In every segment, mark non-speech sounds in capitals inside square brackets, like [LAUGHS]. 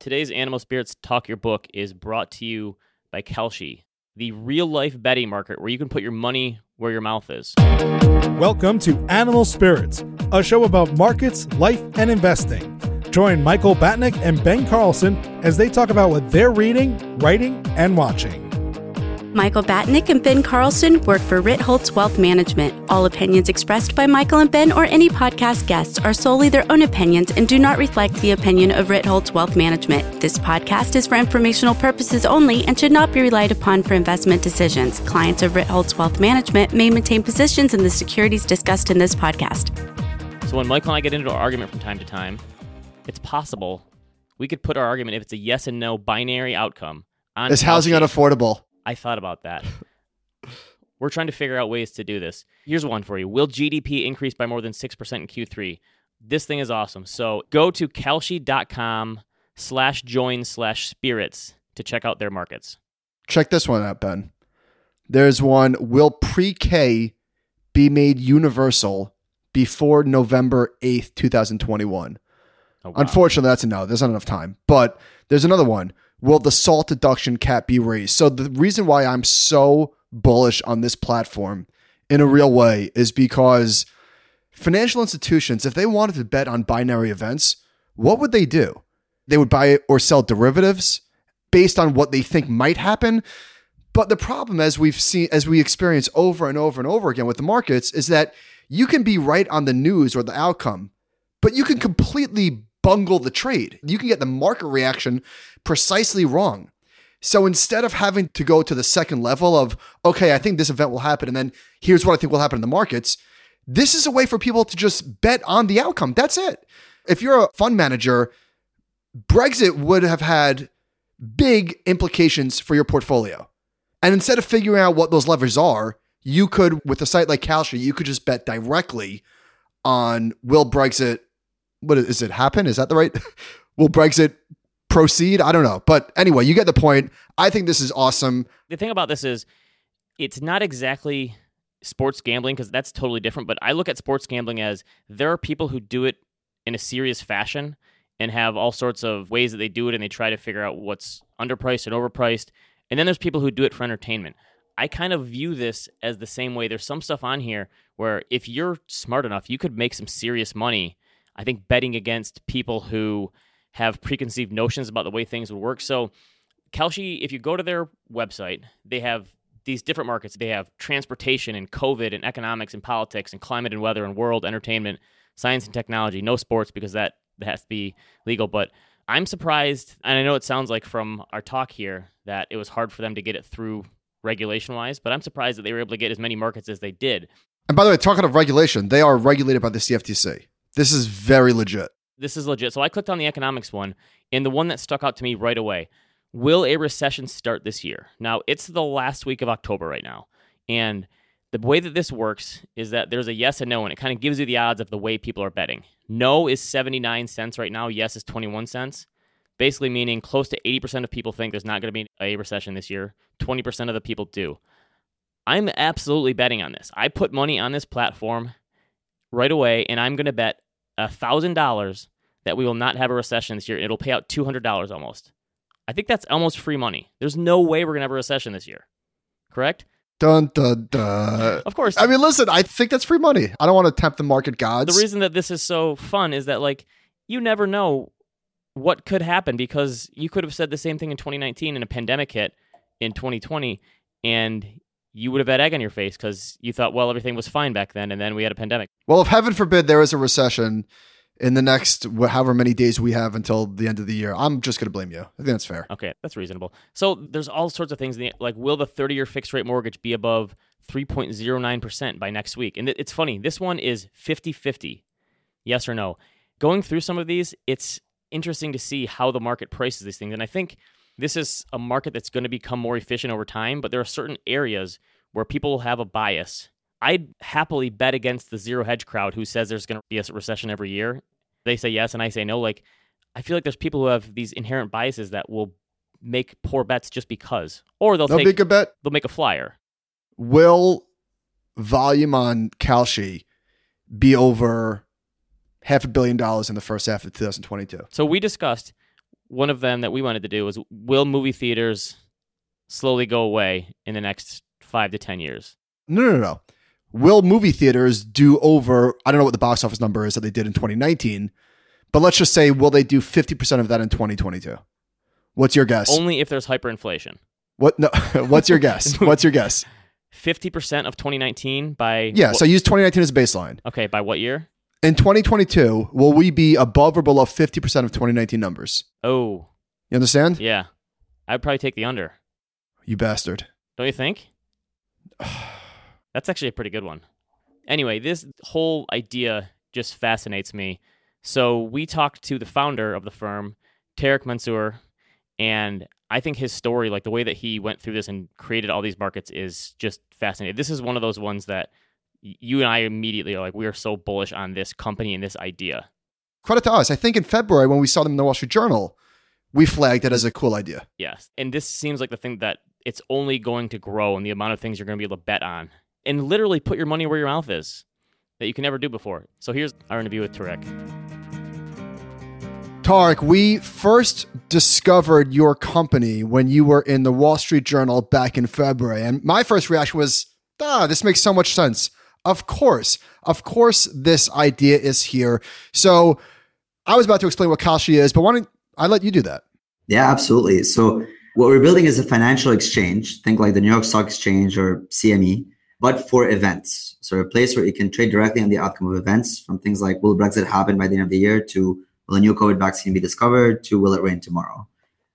Today's Animal Spirits Talk Your Book is brought to you by Kalshi, the real life betting market where you can put your money where your mouth is. Welcome to Animal Spirits, a show about markets, life, and investing. Join Michael Batnick and Ben Carlson as they talk about what they're reading, writing, and watching. Michael Batnick and Ben Carlson work for Ritholtz Wealth Management. All opinions expressed by Michael and Ben or any podcast guests are solely their own opinions and do not reflect the opinion of Ritholtz Wealth Management. This podcast is for informational purposes only and should not be relied upon for investment decisions. Clients of Ritholtz Wealth Management may maintain positions in the securities discussed in this podcast. So when Michael and I get into an argument from time to time, it's possible we could put our argument if it's a yes and no binary outcome on Is housing unaffordable? I thought about that. We're trying to figure out ways to do this. Here's one for you. Will GDP increase by more than 6% in Q3? This thing is awesome. So go to kalshi.com slash join slash spirits to check out their markets. Check this one out, Ben. There's one. Will pre K be made universal before November 8th, 2021? Oh, wow. Unfortunately, that's a no. There's not enough time. But there's another one. Will the salt deduction cap be raised? So the reason why I'm so bullish on this platform in a real way is because financial institutions, if they wanted to bet on binary events, what would they do? They would buy or sell derivatives based on what they think might happen. But the problem, as we've seen, as we experience over and over and over again with the markets, is that you can be right on the news or the outcome, but you can completely bungle the trade. You can get the market reaction precisely wrong. So instead of having to go to the second level of, okay, I think this event will happen, and then here's what I think will happen in the markets, this is a way for people to just bet on the outcome. That's it. If you're a fund manager, Brexit would have had big implications for your portfolio. And instead of figuring out what those levers are, you could, with a site like Kalshi, you could just bet directly on will Brexit, what is, it happen? Is that the right? [LAUGHS] will Brexit proceed? I don't know. But anyway, you get the point. I think this is awesome. The thing about this is it's not exactly sports gambling because that's totally different, but I look at sports gambling as there are people who do it in a serious fashion and have all sorts of ways that they do it and they try to figure out what's underpriced and overpriced. And then there's people who do it for entertainment. I kind of view this as the same way. There's some stuff on here where if you're smart enough, you could make some serious money. I think betting against people who have preconceived notions about the way things would work. So, Kalshi, if you go to their website, they have these different markets. They have transportation and COVID and economics and politics and climate and weather and world entertainment, science and technology. No sports because that, that has to be legal. But I'm surprised, and I know it sounds like from our talk here that it was hard for them to get it through regulation wise, but I'm surprised that they were able to get as many markets as they did. And by the way, talking of regulation, they are regulated by the CFTC. This is very legit. This is legit. So I clicked on the economics one, and the one that stuck out to me right away Will a recession start this year? Now, it's the last week of October right now. And the way that this works is that there's a yes and no, and it kind of gives you the odds of the way people are betting. No is 79 cents right now, yes is 21 cents. Basically, meaning close to 80% of people think there's not going to be a recession this year, 20% of the people do. I'm absolutely betting on this. I put money on this platform right away, and I'm going to bet $1,000 that we will not have a recession this year. It'll pay out $200 almost. I think that's almost free money. There's no way we're going to have a recession this year. Correct? Dun dun dun. Of course. I mean, listen, I think that's free money. I don't want to tempt the market gods. the reason that this is so fun is that like you never know what could happen because you could have said the same thing in 2019 and a pandemic hit in 2020 and you would have had egg on your face because you thought well everything was fine back then and then we had a pandemic well, if heaven forbid there is a recession in the next however many days we have until the end of the year, I'm just going to blame you. I think that's fair. okay that's reasonable so there's all sorts of things in the- like will the 30 year fixed rate mortgage be above 3.09% by next week and it- it's funny this one is 50-50 yes or no going through some of these it's interesting to see how the market prices these things and i think this is a market that's going to become more efficient over time but there are certain areas where people have a bias i'd happily bet against the zero hedge crowd who says there's going to be a recession every year they say yes and i say no like i feel like there's people who have these inherent biases that will make poor bets just because or they'll No take big bet. they'll make a flyer Will volume on Kalshi be over half a billion dollars in the first half of 2022? So we discussed one of them that we wanted to do was will movie theaters slowly go away in the next five to 10 years? No, no, no. Will movie theaters do over, I don't know what the box office number is that they did in 2019, but let's just say, will they do 50% of that in 2022? What's your guess? Only if there's hyperinflation. What? No. [LAUGHS] What's your guess? [LAUGHS] What's your guess? 50% of 2019 by. Yeah. what- So use 2019 as a baseline. okay, by what year? In 2022, will we be above or below 50% of 2019 numbers? Oh, You understand? yeah. I'd probably take the under. You bastard. Don't you think? [SIGHS] That's actually a pretty good one. Anyway, this whole idea just fascinates me. So we talked to the founder of the firm, Tarek Mansour, and I think his story, like the way that he went through this and created all these markets, is just fascinating. This is one of those ones that you and I immediately are like, we are so bullish on this company and this idea. Credit to us. I think in February when we saw them in the Wall Street Journal, we flagged it as a cool idea. Yes. And this seems like the thing that it's only going to grow and the amount of things you're going to be able to bet on and literally put your money where your mouth is that you can never do before. So here's our interview with Tarek. Tarek, we first discovered your company when you were in the Wall Street Journal back in February. And my first reaction was, ah, this makes so much sense. Of course, of course, this idea is here. So I was about to explain what Kalshi is, but why don't I let you do that? Yeah, absolutely. So what we're building is a financial exchange. Think like the New York Stock Exchange or CME, but for events. So a place where you can trade directly on the outcome of events from things like will Brexit happen by the end of the year to will a new COVID vaccine be discovered to will it rain tomorrow.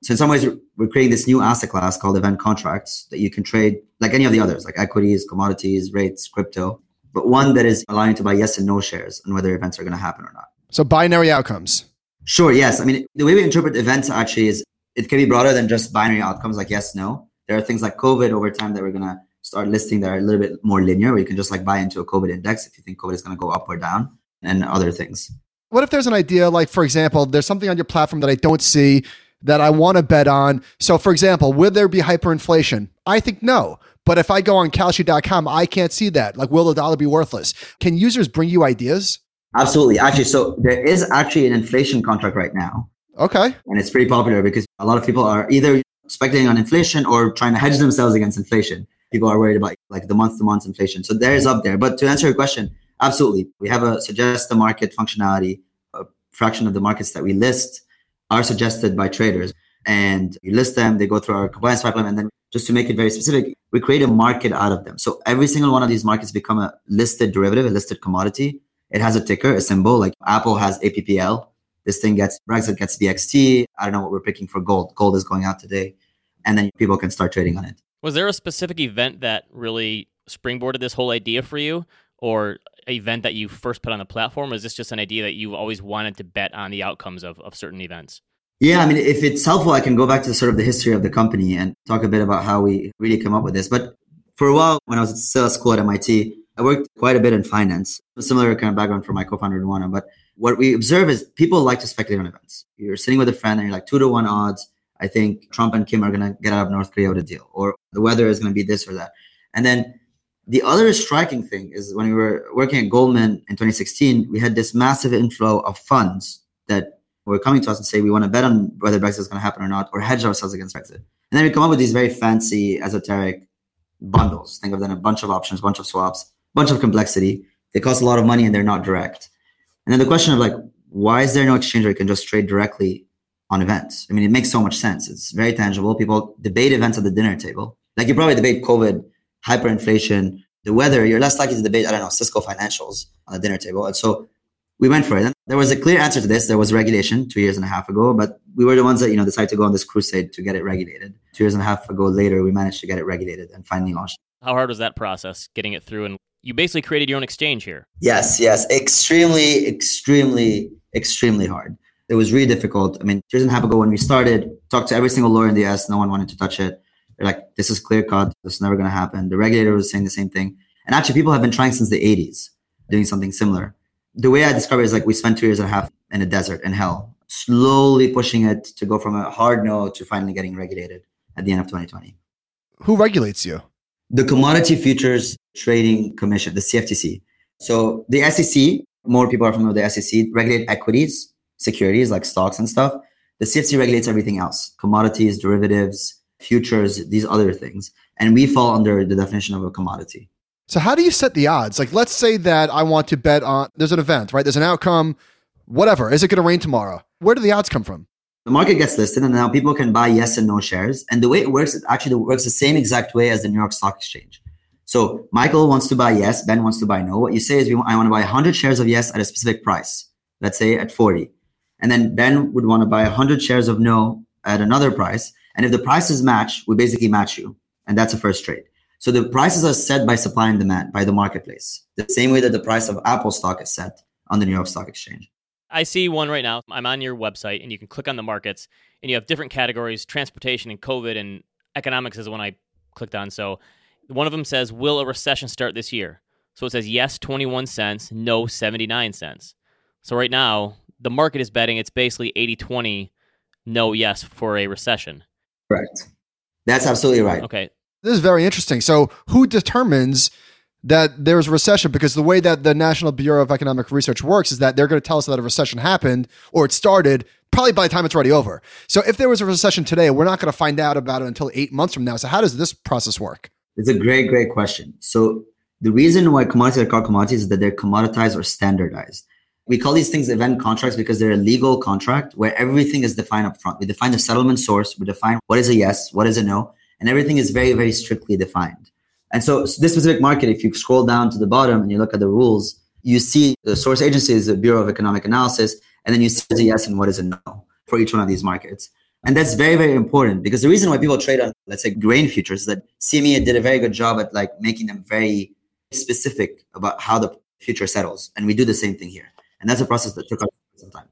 So in some ways, we're creating this new asset class called event contracts that you can trade like any of the others, like equities, commodities, rates, crypto, but one that is allowing you to buy yes and no shares on whether events are going to happen or not. So binary outcomes. Sure. Yes. I mean, the way we interpret events actually is it can be broader than just binary outcomes like yes, no. There are things like COVID over time that we're going to start listing that are a little bit more linear, where you can just like buy into a COVID index if you think COVID is going to go up or down and other things. What if there's an idea, like, for example, there's something on your platform that I don't see that I want to bet on? So, for example, will there be hyperinflation? I think no. But if I go on Kalshi.com, I can't see that. Like, will the dollar be worthless? Can users bring you ideas? Absolutely. Actually, so there is actually an inflation contract right now, Okay. and it's pretty popular because a lot of people are either speculating on inflation or trying to hedge themselves against inflation. People are worried about like the month to month inflation. So there is up there. But to answer your question, absolutely. We have a suggest the market functionality. A fraction of the markets that we list are suggested by traders. And you list them, they go through our compliance pipeline. And then just to make it very specific, we create a market out of them. So every single one of these markets become a listed derivative, a listed commodity. It has a ticker, a symbol, like Apple has APPL. This thing gets Brexit gets BXT. I don't know what we're picking for gold. Gold is going out today. And then people can start trading on it. Was there a specific event that really springboarded this whole idea for you or event that you first put on the platform? Or is this just an idea that you've always wanted to bet on the outcomes of, of certain events? Yeah, I mean, if it's helpful, I can go back to sort of the history of the company and talk a bit about how we really came up with this. But for a while, when I was still at school at MIT, I worked quite a bit in finance, a similar kind of background for my co-founder Luana. But what we observe is people like to speculate on events. You're sitting with a friend and you're like two to one odds. I think Trump and Kim are going to get out of North Korea with a deal, or the weather is going to be this or that. And then the other striking thing is when we were working at Goldman in 2016, we had this massive inflow of funds that were coming to us and say we want to bet on whether Brexit is going to happen or not, or hedge ourselves against Brexit. And then we come up with these very fancy, esoteric bundles. Think of them a bunch of options, bunch of swaps, bunch of complexity. They cost a lot of money and they're not direct. And then the question of like, why is there no exchange where you can just trade directly on events? I mean, it makes so much sense. It's very tangible. People debate events at the dinner table. Like you probably debate COVID, hyperinflation, the weather. You're less likely to debate, I don't know, Cisco financials on the dinner table. And so we went for it. And there was a clear answer to this. There was regulation two years and a half ago, but we were the ones that, you know, decided to go on this crusade to get it regulated. Two years and a half ago later, we managed to get it regulated and finally launched. How hard was that process getting it through? And you basically created your own exchange here. Yes, yes. Extremely, extremely, extremely hard. It was really difficult. I mean, two years and a half ago when we started, talked to every single lawyer in the US, no one wanted to touch it. They're like, this is clear cut. This is never going to happen. The regulator was saying the same thing. And actually, people have been trying since the 80s, doing something similar. The way I describe it is like we spent two years and a half in a desert in hell, slowly pushing it to go from a hard no to finally getting regulated at the end of 2020. Who regulates you? The Commodity Futures Trading Commission, the CFTC. So the SEC, more people are familiar with the SEC, regulate equities, securities like stocks and stuff. The CFTC regulates everything else commodities, derivatives, futures, these other things. And we fall under the definition of a commodity. So, how do you set the odds? Like, let's say that I want to bet on there's an event, right? There's an outcome, whatever. Is it going to rain tomorrow? Where do the odds come from? The market gets listed, and now people can buy yes and no shares. And the way it works, it actually works the same exact way as the New York Stock Exchange. So Michael wants to buy yes, Ben wants to buy no. What you say is, I want to buy 100 shares of yes at a specific price. Let's say at 40. And then Ben would want to buy 100 shares of no at another price. And if the prices match, we basically match you. And that's a first trade. So the prices are set by supply and demand by the marketplace, the same way that the price of Apple stock is set on the New York Stock Exchange. I see one right now. I'm on your website and you can click on the markets and you have different categories transportation and COVID and economics is the one I clicked on. So one of them says, Will a recession start this year? So it says yes, 21 cents, no, 79 cents. So right now, the market is betting it's basically 80 20, no, yes, for a recession. Correct. That's absolutely right. Okay. This is very interesting. So, who determines that there's a recession? Because the way that the National Bureau of Economic Research works is that they're going to tell us that a recession happened or it started probably by the time it's already over. So, if there was a recession today, we're not going to find out about it until eight months from now. So, how does this process work? It's a great, great question. So, the reason why commodities are called commodities is that they're commoditized or standardized. We call these things event contracts because they're a legal contract where everything is defined up front. We define the settlement source, we define what is a yes, what is a no, and everything is very, very strictly defined. And so, so this specific market, if you scroll down to the bottom and you look at the rules, you see the source agency is the Bureau of Economic Analysis, and then you see a yes and what is a no for each one of these markets. And that's very, very important because the reason why people trade on, let's say, grain futures is that CME did a very good job at like making them very specific about how the future settles. And we do the same thing here. And that's a process that took us some time.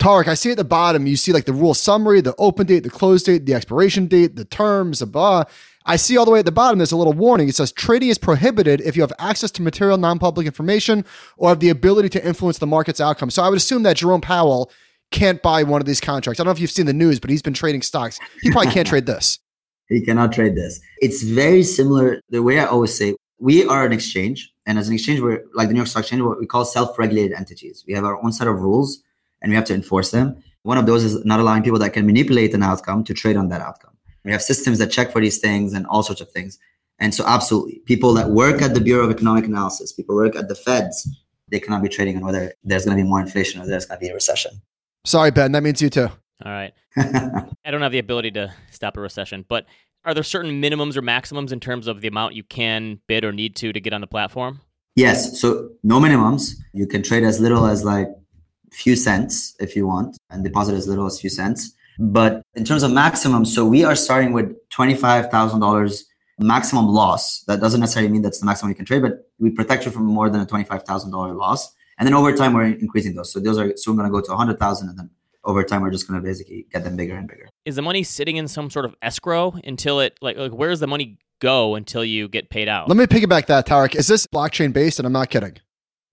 Tarek, I see at the bottom, you see like the rule summary, the open date, the close date, the expiration date, the terms, blah. I see all the way at the bottom, there's a little warning. It says trading is prohibited if you have access to material non public information or have the ability to influence the market's outcome. So I would assume that Jerome Powell can't buy one of these contracts. I don't know if you've seen the news, but he's been trading stocks. He probably can't trade this. [LAUGHS] He cannot trade this. It's very similar. The way I always say, we are an exchange. And as an exchange, we're like the New York Stock Exchange, what we call self regulated entities. We have our own set of rules and we have to enforce them. One of those is not allowing people that can manipulate an outcome to trade on that outcome. We have systems that check for these things and all sorts of things. And so, absolutely, people that work at the Bureau of Economic Analysis, people work at the Feds, they cannot be trading on whether there's going to be more inflation or there's going to be a recession. Sorry, Ben. That means you too. All right. [LAUGHS] I don't have the ability to stop a recession, but are there certain minimums or maximums in terms of the amount you can bid or need to to get on the platform? Yes. So no minimums. You can trade as little as like few cents if you want and deposit as little as few cents. But in terms of maximum, so we are starting with $25,000 maximum loss. That doesn't necessarily mean that's the maximum you can trade, but we protect you from more than a $25,000 loss. And then over time, we're increasing those. So those are soon going to go to 100,000 and then over time, we're just going to basically get them bigger and bigger. Is the money sitting in some sort of escrow until it, like, like where does the money go until you get paid out? Let me piggyback that, Tarek. Is this blockchain based? And I'm not kidding.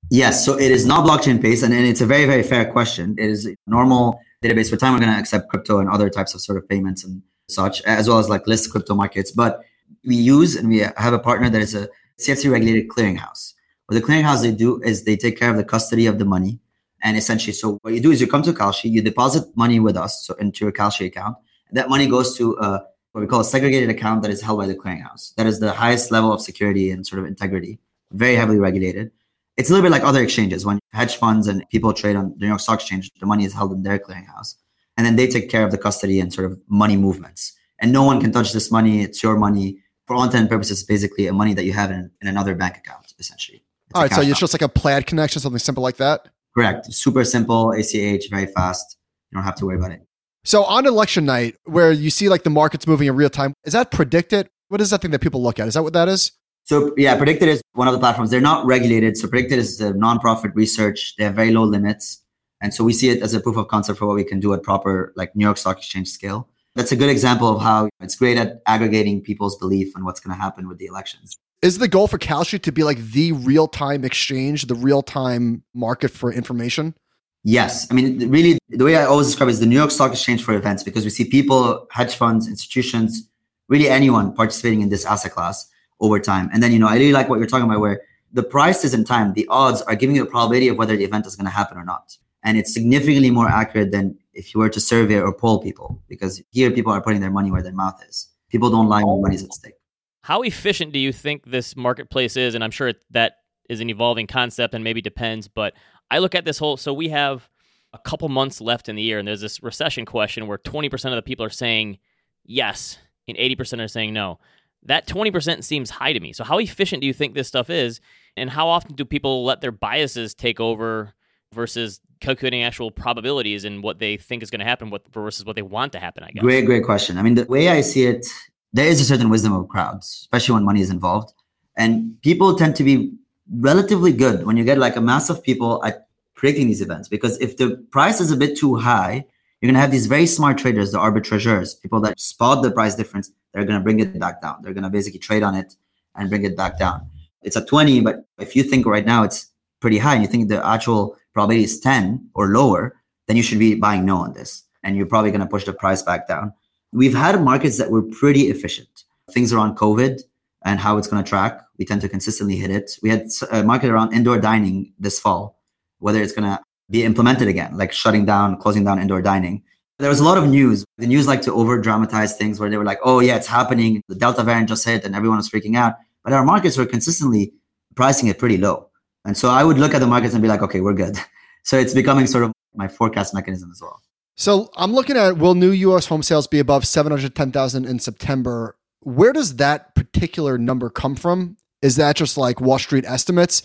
Yes, so it is not blockchain based, and, and it's a very, very fair question. It is normal database. For time, we're going to accept crypto and other types of sort of payments and such, as well as like list crypto markets. But we use and we have a partner that is a CFTC regulated clearinghouse. What the clearinghouse they do is they take care of the custody of the money. And essentially, so what you do is you come to Kalshi, you deposit money with us, so into your Kalshi account. That money goes to a, what we call a segregated account that is held by the clearinghouse. That is the highest level of security and sort of integrity, very heavily regulated. It's a little bit like other exchanges. When hedge funds and people trade on the New York Stock Exchange, the money is held in their clearinghouse. And then they take care of the custody and sort of money movements. And no one can touch this money. It's your money. For all intent and purposes, basically a money that you have in, in another bank account, essentially. It's all right, so it's just like a plaid connection, something simple like that. Correct. Super simple, ACH, very fast. You don't have to worry about it. So on election night, where you see like the markets moving in real time, is that PredictIt? What is that thing that people look at? Is that what that is? So yeah, PredictIt is one of the platforms. They're not regulated. So PredictIt is a nonprofit research. They have very low limits. And so we see it as a proof of concept for what we can do at proper like New York Stock Exchange scale. That's a good example of how it's great at aggregating people's belief on what's going to happen with the elections. Is the goal for Kalshi to be like the real time exchange, the real time market for information? Yes. I mean, really, the way I always describe it is the New York Stock Exchange for events because we see people, hedge funds, institutions, really anyone participating in this asset class over time. And then, you know, I really like what you're talking about where the prices in time, the odds are giving you a probability of whether the event is going to happen or not. And it's significantly more accurate than if you were to survey or poll people, because here people are putting their money where their mouth is. People don't lie when money's at stake. How efficient do you think this marketplace is? And I'm sure that is an evolving concept and maybe depends, but I look at this whole so we have a couple months left in the year and there's this recession question where 20% of the people are saying yes and 80% are saying no. That 20% seems high to me. So how efficient do you think this stuff is and how often do people let their biases take over versus calculating actual probabilities and what they think is going to happen versus what they want to happen, I guess. Great, great question. I mean, the way I see it, there is a certain wisdom of crowds, especially when money is involved. And people tend to be relatively good when you get like a mass of people at predicting these events. Because if the price is a bit too high, you're going to have these very smart traders, the arbitrageurs, people that spot the price difference. They're going to bring it back down. They're going to basically trade on it and bring it back down. It's at 20, but if you think right now it's pretty high and you think the actual probability is 10 or lower, then you should be buying no on this. And you're probably going to push the price back down. We've had markets that were pretty efficient. Things around COVID and how it's going to track, we tend to consistently hit it. We had a market around indoor dining this fall, whether it's going to be implemented again, like shutting down, closing down indoor dining. There was a lot of news. The news like to over dramatize things where they were like, oh, yeah, it's happening. The Delta variant just hit and everyone was freaking out. But our markets were consistently pricing it pretty low. And so I would look at the markets and be like, okay, we're good. [LAUGHS] So it's becoming sort of my forecast mechanism as well. So I'm looking at will new US home sales be above 710,000 in September? Where does that particular number come from? Is that just like Wall Street estimates?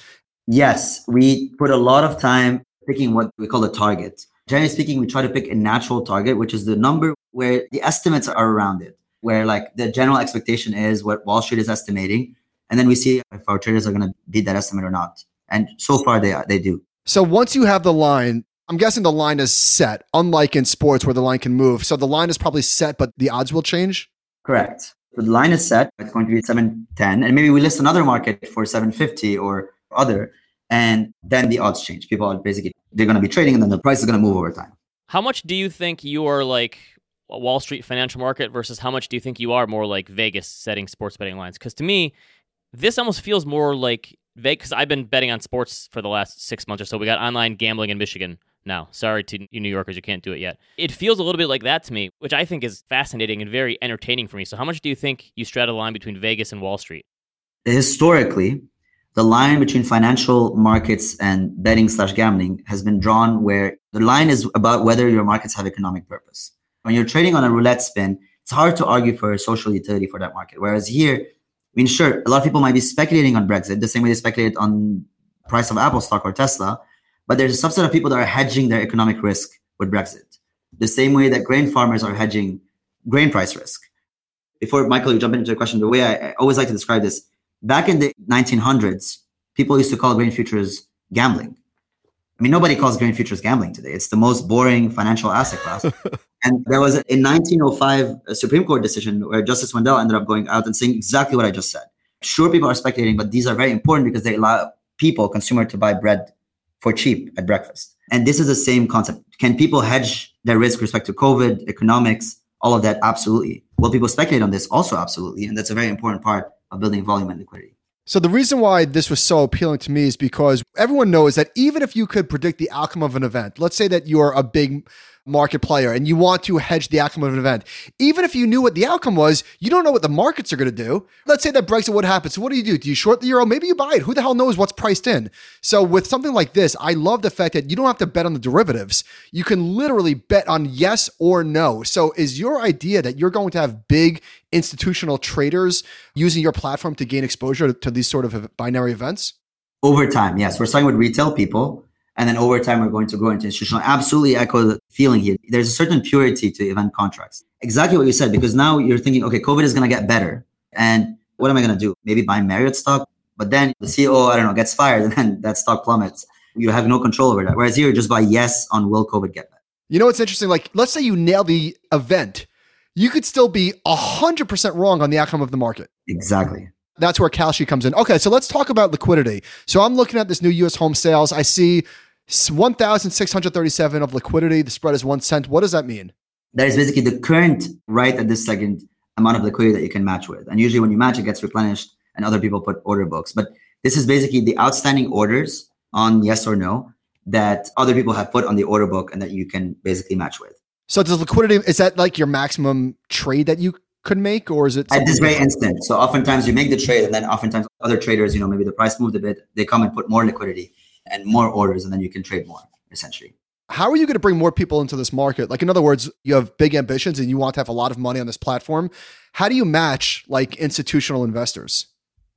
Yes, we put a lot of time picking what we call a target. Generally speaking, we try to pick a natural target, which is the number where the estimates are around it, where like the general expectation is what Wall Street is estimating. And then we see if our traders are going to beat that estimate or not. And so far, they they do. So once you have the line, I'm guessing the line is set, unlike in sports where the line can move. So the line is probably set, but the odds will change. Correct. So the line is set. It's going to be 710, and maybe we list another market for 750 or other, and then the odds change. People are basically they're going to be trading, and then the price is going to move over time. How much do you think you are like a Wall Street financial market versus how much do you think you are more like Vegas setting sports betting lines? Because to me, this almost feels more like Vegas. Because I've been betting on sports for the last six months or so. We got online gambling in Michigan now. Sorry to you New Yorkers, you can't do it yet. It feels a little bit like that to me, which I think is fascinating and very entertaining for me. So, how much do you think you straddle the line between Vegas and Wall Street? Historically, the line between financial markets and betting slash gambling has been drawn where the line is about whether your markets have economic purpose. When you're trading on a roulette spin, it's hard to argue for a social utility for that market. Whereas here, I mean, sure, a lot of people might be speculating on Brexit the same way they speculate on price of Apple stock or Tesla, but there's a subset of people that are hedging their economic risk with Brexit, the same way that grain farmers are hedging grain price risk. Before Michael, you jump into the question, the way I, I always like to describe this, back in the 1900s, people used to call grain futures gambling. I mean, nobody calls grain futures gambling today. It's the most boring financial asset class. [LAUGHS] and there was a, in 1905 a Supreme Court decision where Justice Wendell ended up going out and saying exactly what I just said. Sure, people are speculating, but these are very important because they allow people, consumer, to buy bread for cheap at breakfast. And this is the same concept. Can people hedge their risk respect to COVID, economics, all of that? Absolutely. Will people speculate on this? Also, absolutely. And that's a very important part of building volume and liquidity. So the reason why this was so appealing to me is because everyone knows that even if you could predict the outcome of an event, let's say that you're a big market player and you want to hedge the outcome of an event. Even if you knew what the outcome was, you don't know what the markets are going to do. Let's say that Brexit would happen. So what do you do? Do you short the euro? Maybe you buy it. Who the hell knows what's priced in? So with something like this, I love the fact that you don't have to bet on the derivatives. You can literally bet on yes or no. So is your idea that you're going to have big institutional traders using your platform to gain exposure to these sort of binary events? Over time, yes. We're starting with retail people and then over time, we're going to grow into institutional. Absolutely echo the feeling here. There's a certain purity to event contracts. Exactly what you said, because now you're thinking, okay, COVID is going to get better. And what am I going to do? Maybe buy Marriott stock? But then the CEO, I don't know, gets fired [LAUGHS] and then that stock plummets. You have no control over that. Whereas here, just buy yes on will COVID get better. You know what's interesting? Like, let's say you nail the event, you could still be 100% wrong on the outcome of the market. Exactly. That's where Kalshi comes in. Okay, so let's talk about liquidity. So I'm looking at this new US home sales. I see 1,637 of liquidity. The spread is one cent. What does that mean? That is basically the current, right at this second, amount of liquidity that you can match with. And usually when you match, it gets replenished and other people put order books. But this is basically the outstanding orders on yes or no that other people have put on the order book and that you can basically match with. So does liquidity is that like your maximum trade that you could make, or is it At this very instant. So oftentimes you make the trade, and then oftentimes other traders, you know, maybe the price moved a bit, they come and put more liquidity and more orders, and then you can trade more essentially. How are you going to bring more people into this market? Like in other words, you have big ambitions and you want to have a lot of money on this platform. How do you match like institutional investors?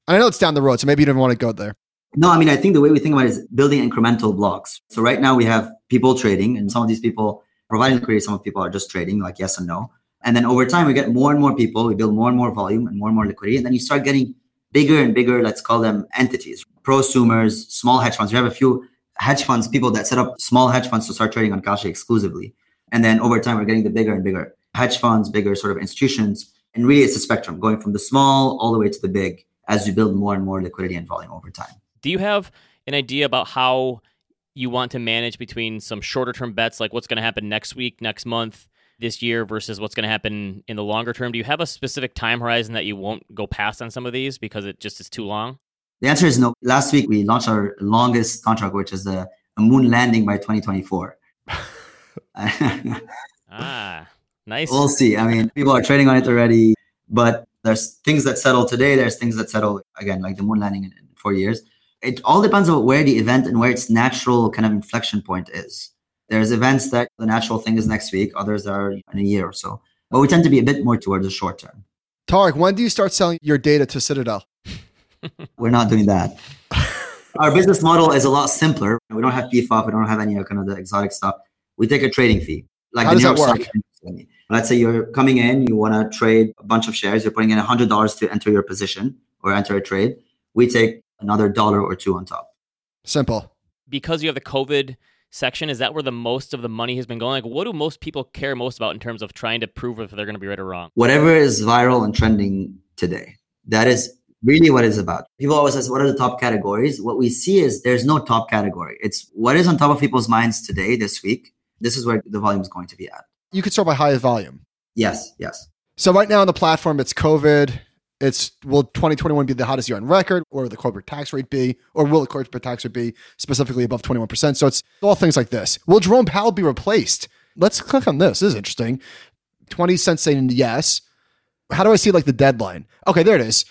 And I know it's down the road, so maybe you don't want to go there. No, I mean, I think the way we think about it is building incremental blocks. So right now we have people trading, and some of these people providing liquidity, some of people are just trading, like yes and no. And then over time, we get more and more people, we build more and more volume and more and more liquidity, and then you start getting bigger and bigger, let's call them entities, prosumers, small hedge funds. We have a few hedge funds, people that set up small hedge funds to start trading on Kalshi exclusively. And then over time, we're getting the bigger and bigger hedge funds, bigger sort of institutions. And really, it's a spectrum going from the small all the way to the big as you build more and more liquidity and volume over time. Do you have an idea about how you want to manage between some shorter term bets, like what's going to happen next week, next month, this year, versus what's going to happen in the longer term? Do you have a specific time horizon that you won't go past on some of these because it just is too long? The answer is no. Last week we launched our longest contract, which is the a moon landing by 2024. [LAUGHS] Ah, nice. we'll see. I mean, people are trading on it already, but there's things that settle today. There's things that settle again, like the moon landing in, in four years. It all depends on where the event and where its natural kind of inflection point is. There's events that the natural thing is next week. Others are in a year or so. But we tend to be a bit more towards the short term. Tarek, when do you start selling your data to Citadel? We're not doing that. Our business model is a lot simpler. We don't have PFOF. We don't have any kind of the exotic stuff. We take a trading fee. Like How the does New that York work? Stock Let's say you're coming in, you want to trade a bunch of shares. You're putting in hundred dollars to enter your position or enter a trade. We take another dollar or two on top. Simple. because you have the COVID section, is that where the most of the money has been going? Like, what do most people care most about in terms of trying to prove if they're going to be right or wrong? Whatever is viral and trending today, that is really what it's about. People always ask, what are the top categories? What we see is there's no top category. It's what is on top of people's minds today, this week. This is where the volume is going to be at. You could start by highest volume. Yes, yes. So right now on the platform, it's COVID. It's will 2021 be the hottest year on record, or will the corporate tax rate be, or will the corporate tax rate be specifically above 21%? So it's all things like this. Will Jerome Powell be replaced? Let's click on this. This is interesting. 20 cents saying yes. How do I see like the deadline? Okay, there it is.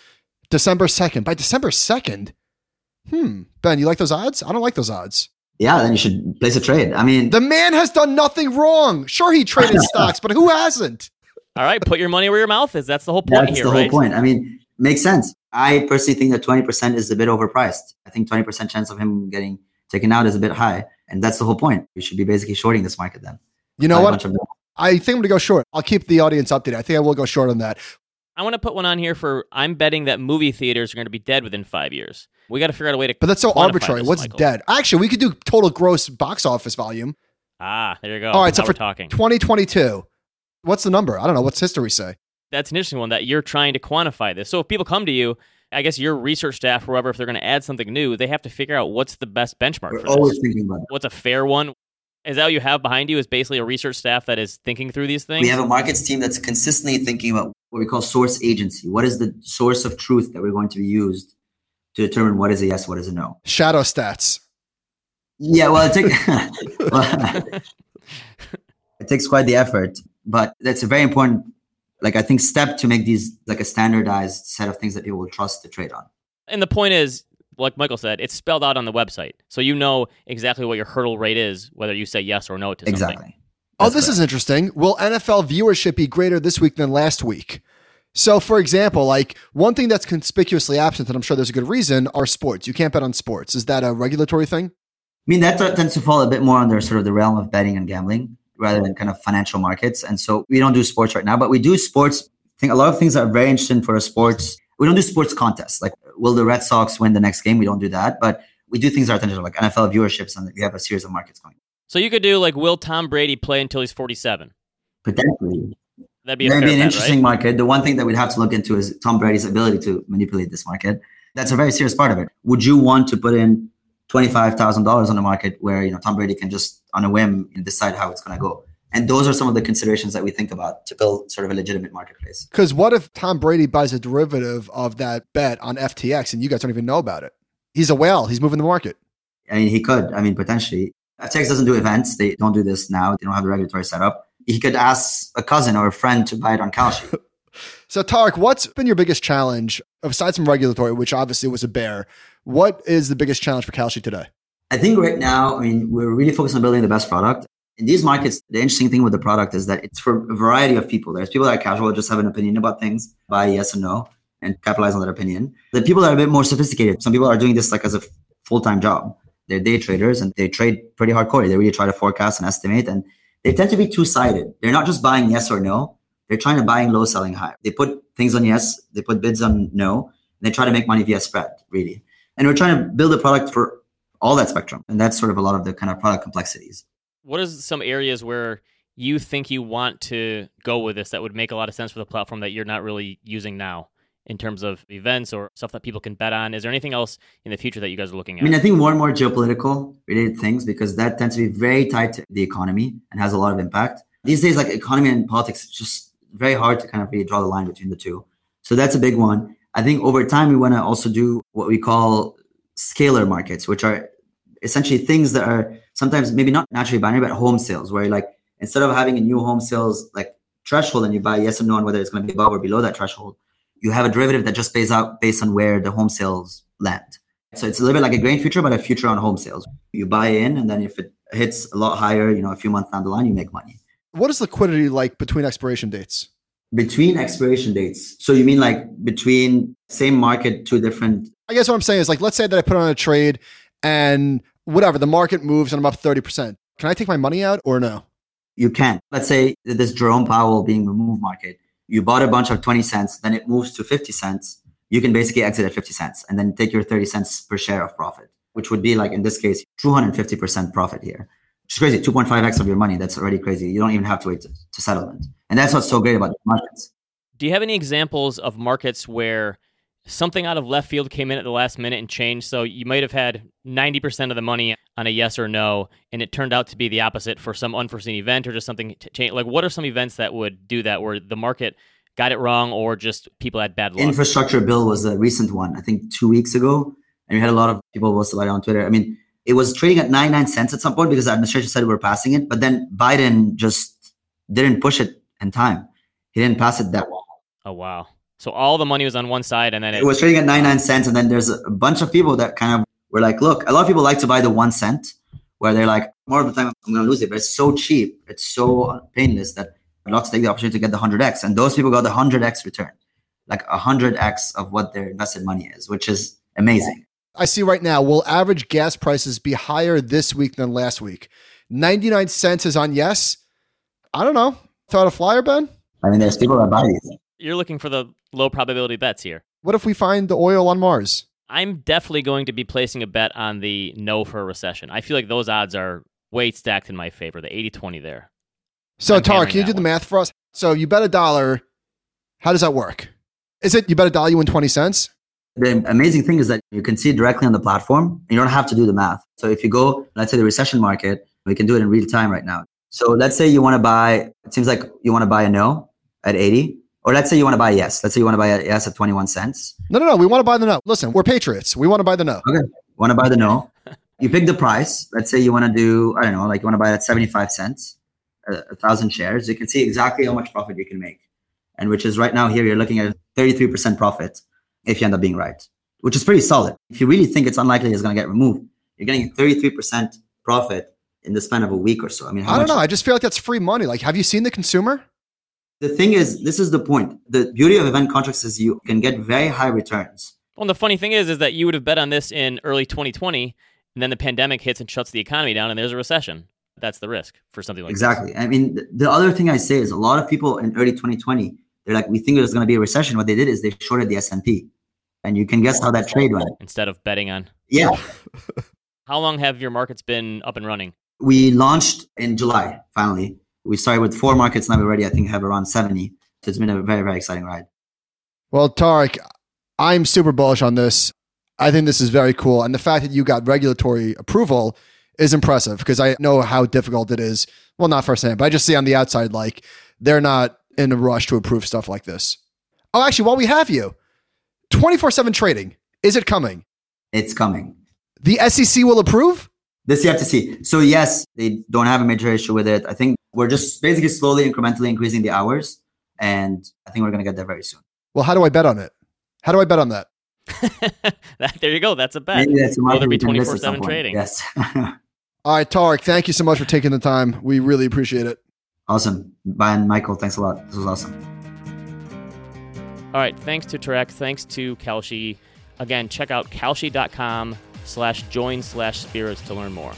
December 2nd. By December 2nd. Hmm. Ben, you like those odds? I don't like those odds. Yeah, then you should place a trade. I mean, The man has done nothing wrong. Sure, he traded [LAUGHS] stocks, but who hasn't? All right, put your money where your mouth is. That's the whole point that's here, the right? whole point. I mean, makes sense. I personally think that 20% is a bit overpriced. I think 20% chance of him getting taken out is a bit high. And that's the whole point. We should be basically shorting this market then. You know what? bunch of them. I think I'm going to go short. I'll keep the audience updated. I think I will go short on that. I want to put one on here for I'm betting that movie theaters are going to be dead within five years. We got to figure out a way to. But that's so arbitrary. this, What's Michael. dead? Actually, we could do total gross box office volume. Ah, there you go. All right, so for we're talking. 2022. What's the number? I don't know. What's history say? That's an interesting one that you're trying to quantify this. So if people come to you, I guess your research staff, whoever, if they're going to add something new, they have to figure out what's the best benchmark We're for always this. thinking about it. What's a fair one? Is that what you have behind you? Is basically a research staff that is thinking through these things? We have a markets team that's consistently thinking about what we call source agency. What is the source of truth that we're going to be used to determine what is a yes, what is a no? Shadow stats. Yeah, well, it takes [LAUGHS] well, [LAUGHS] it takes quite the effort, but that's a very important, like I think, step to make these like a standardized set of things that people will trust to trade on. And the point is, like Michael said, it's spelled out on the website. So you know exactly what your hurdle rate is, whether you say yes or no to something. Exactly. Oh, That's this is interesting. Will NFL viewership be greater this week than last week? So, for example, like one thing that's conspicuously absent, and I'm sure there's a good reason, are sports. You can't bet on sports. Is that a regulatory thing? I mean, that uh, tends to fall a bit more under sort of the realm of betting and gambling rather than kind of financial markets. And so we don't do sports right now, but we do sports. I think a lot of things that are very interesting for us sports. We don't do sports contests. Like, will the Red Sox win the next game? We don't do that. But we do things that are attention like NFL viewerships, and we have a series of markets going. So you could do like, will Tom Brady play until he's 47? Potentially, That'd be a That'd be an bet, interesting right? market. The one thing that we'd have to look into is Tom Brady's ability to manipulate this market. That's a very serious part of it. Would you want to put in twenty five thousand dollars on a market where you know Tom Brady can just on a whim decide how it's going to go? And those are some of the considerations that we think about to build sort of a legitimate marketplace. Because what if Tom Brady buys a derivative of that bet on FTX and you guys don't even know about it? He's a whale. He's moving the market. I mean, he could. I mean, potentially. FTX doesn't do events. They don't do this now. They don't have the regulatory setup. He could ask a cousin or a friend to buy it on Kalshi. [LAUGHS] so Tarek, what's been your biggest challenge aside from regulatory, which obviously was a bear? What is the biggest challenge for Kalshi today? I think right now, I mean, we're really focused on building the best product. In these markets, the interesting thing with the product is that it's for a variety of people. There's people that are casual, just have an opinion about things, buy yes and no, and capitalize on that opinion. The people that are a bit more sophisticated, some people are doing this like as a full time job. They're day traders and they trade pretty hardcore. They really try to forecast and estimate, and they tend to be two sided. They're not just buying yes or no. They're trying to buying low, selling high. They put things on yes, they put bids on no, and they try to make money via spread, really. And we're trying to build a product for all that spectrum. And that's sort of a lot of the kind of product complexities. What are some areas where you think you want to go with this that would make a lot of sense for the platform that you're not really using now? In terms of events or stuff that people can bet on? Is there anything else in the future that you guys are looking at? I mean, I think more and more geopolitical related things because that tends to be very tied to the economy and has a lot of impact. These days, like economy and politics, it's just very hard to kind of really draw the line between the two. So that's a big one. I think over time, we want to also do what we call scalar markets, which are essentially things that are sometimes maybe not naturally binary, but home sales, where like instead of having a new home sales like threshold and you buy yes or no on whether it's going to be above or below that threshold, you have a derivative that just pays out based on where the home sales land. So it's a little bit like a grain future, but a future on home sales. You buy in, and then if it hits a lot higher, you know, a few months down the line, you make money. What is liquidity like between expiration dates? Between expiration dates. So you mean like between same market, two different? I guess what I'm saying is like, let's say that I put on a trade and whatever the market moves and I'm up 30%. Can I take my money out or no? You can. Let's say this Jerome Powell being removed market you bought a bunch of 20 cents, then it moves to 50 cents, you can basically exit at 50 cents and then take your 30 cents per share of profit, which would be like in this case, 250% profit here. Which is crazy. 2.5x of your money. That's already crazy. You don't even have to wait to, to settlement. And that's what's so great about the markets. Do you have any examples of markets where something out of left field came in at the last minute and changed. So you might have had 90% of the money on a yes or no, and it turned out to be the opposite for some unforeseen event or just something to change. Like, what are some events that would do that where the market got it wrong or just people had bad luck? Infrastructure bill was a recent one, I think two weeks ago. And we had a lot of people post about it on Twitter. I mean, it was trading at 99 cents at some point because the administration said we are passing it, but then Biden just didn't push it in time. He didn't pass it that well. Oh, wow. So all the money was on one side, and then it, it was trading at 99 cents. And then there's a bunch of people that kind of were like, look, a lot of people like to buy the one cent where they're like, more of the time I'm going to lose it, but it's so cheap, it's so painless that I'd love to take the opportunity to get the 100x. And those people got the 100x return, like 100x of what their invested money is, which is amazing. I see right now, will average gas prices be higher this week than last week? 99 cents is on yes. I don't know. Thought a flyer, Ben? I mean, there's people that buy these. You're looking for the low probability bets here. What if we find the oil on Mars? I'm definitely going to be placing a bet on the no for a recession. I feel like those odds are way stacked in my favor, the 80 20 there. So, Tar, can you do one. the math for us? So, you bet a dollar. How does that work? Is it you bet a dollar, you win 20 cents? The amazing thing is that you can see it directly on the platform. You don't have to do the math. So, if you go, let's say the recession market, we can do it in real time right now. So, let's say you want to buy, it seems like you want to buy a no at 80. Or let's say you want to buy yes. Let's say you want to buy a yes at 21 cents. No, no, no. We want to buy the no. Listen, we're patriots. We want to buy the no. Okay. Want to buy the no. you pick the price. Let's say you want to do, I don't know, like you want to buy at 75 cents, a, a thousand shares. You can see exactly how much profit you can make. And which is right now here, you're looking at 33% profit if you end up being right, which is pretty solid. If you really think it's unlikely it's going to get removed, you're getting 33% profit in the span of a week or so. I mean, I don't know. I just feel like that's free money. Like, have you seen the consumer? The thing is, this is the point. The beauty of event contracts is you can get very high returns. Well, the funny thing is, is that you would have bet on this in early 2020, and then the pandemic hits and shuts the economy down, and there's a recession. That's the risk for something like exactly. This. I mean, the other thing I say is a lot of people in early 2020, they're like, we think there's going to be a recession. What they did is they shorted the S&P, and you can guess how that trade went. Instead of betting on. Yeah. [LAUGHS] how long have your markets been up and running? We launched in July, finally we started with four markets. Now we already, I think, have around 70. So it's been a very, very exciting ride. Well, Tarek, I'm super bullish on this. I think this is very cool. And the fact that you got regulatory approval is impressive because I know how difficult it is. Well, not firsthand, but I just see on the outside, like they're not in a rush to approve stuff like this. Oh, actually, while we have you, 24 7 trading, is it coming? It's coming. The SEC will approve? This you have to see. So, yes, they don't have a major issue with it. I think We're just basically slowly, incrementally increasing the hours. And I think we're going to get there very soon. Well, how do I bet on it? How do I bet on that? [LAUGHS] there you go. That's a bet. Maybe that's a Will there be we can miss 24 at some 7 trading? Yes. [LAUGHS] All right, Tarek, thank you so much for taking the time. We really appreciate it. awesome. Bye, and Michael. Thanks a lot. This was awesome. All right. Thanks to Tarek. Thanks to Kalshi. Again, check out kalshi.com slash join slash spirits to learn more.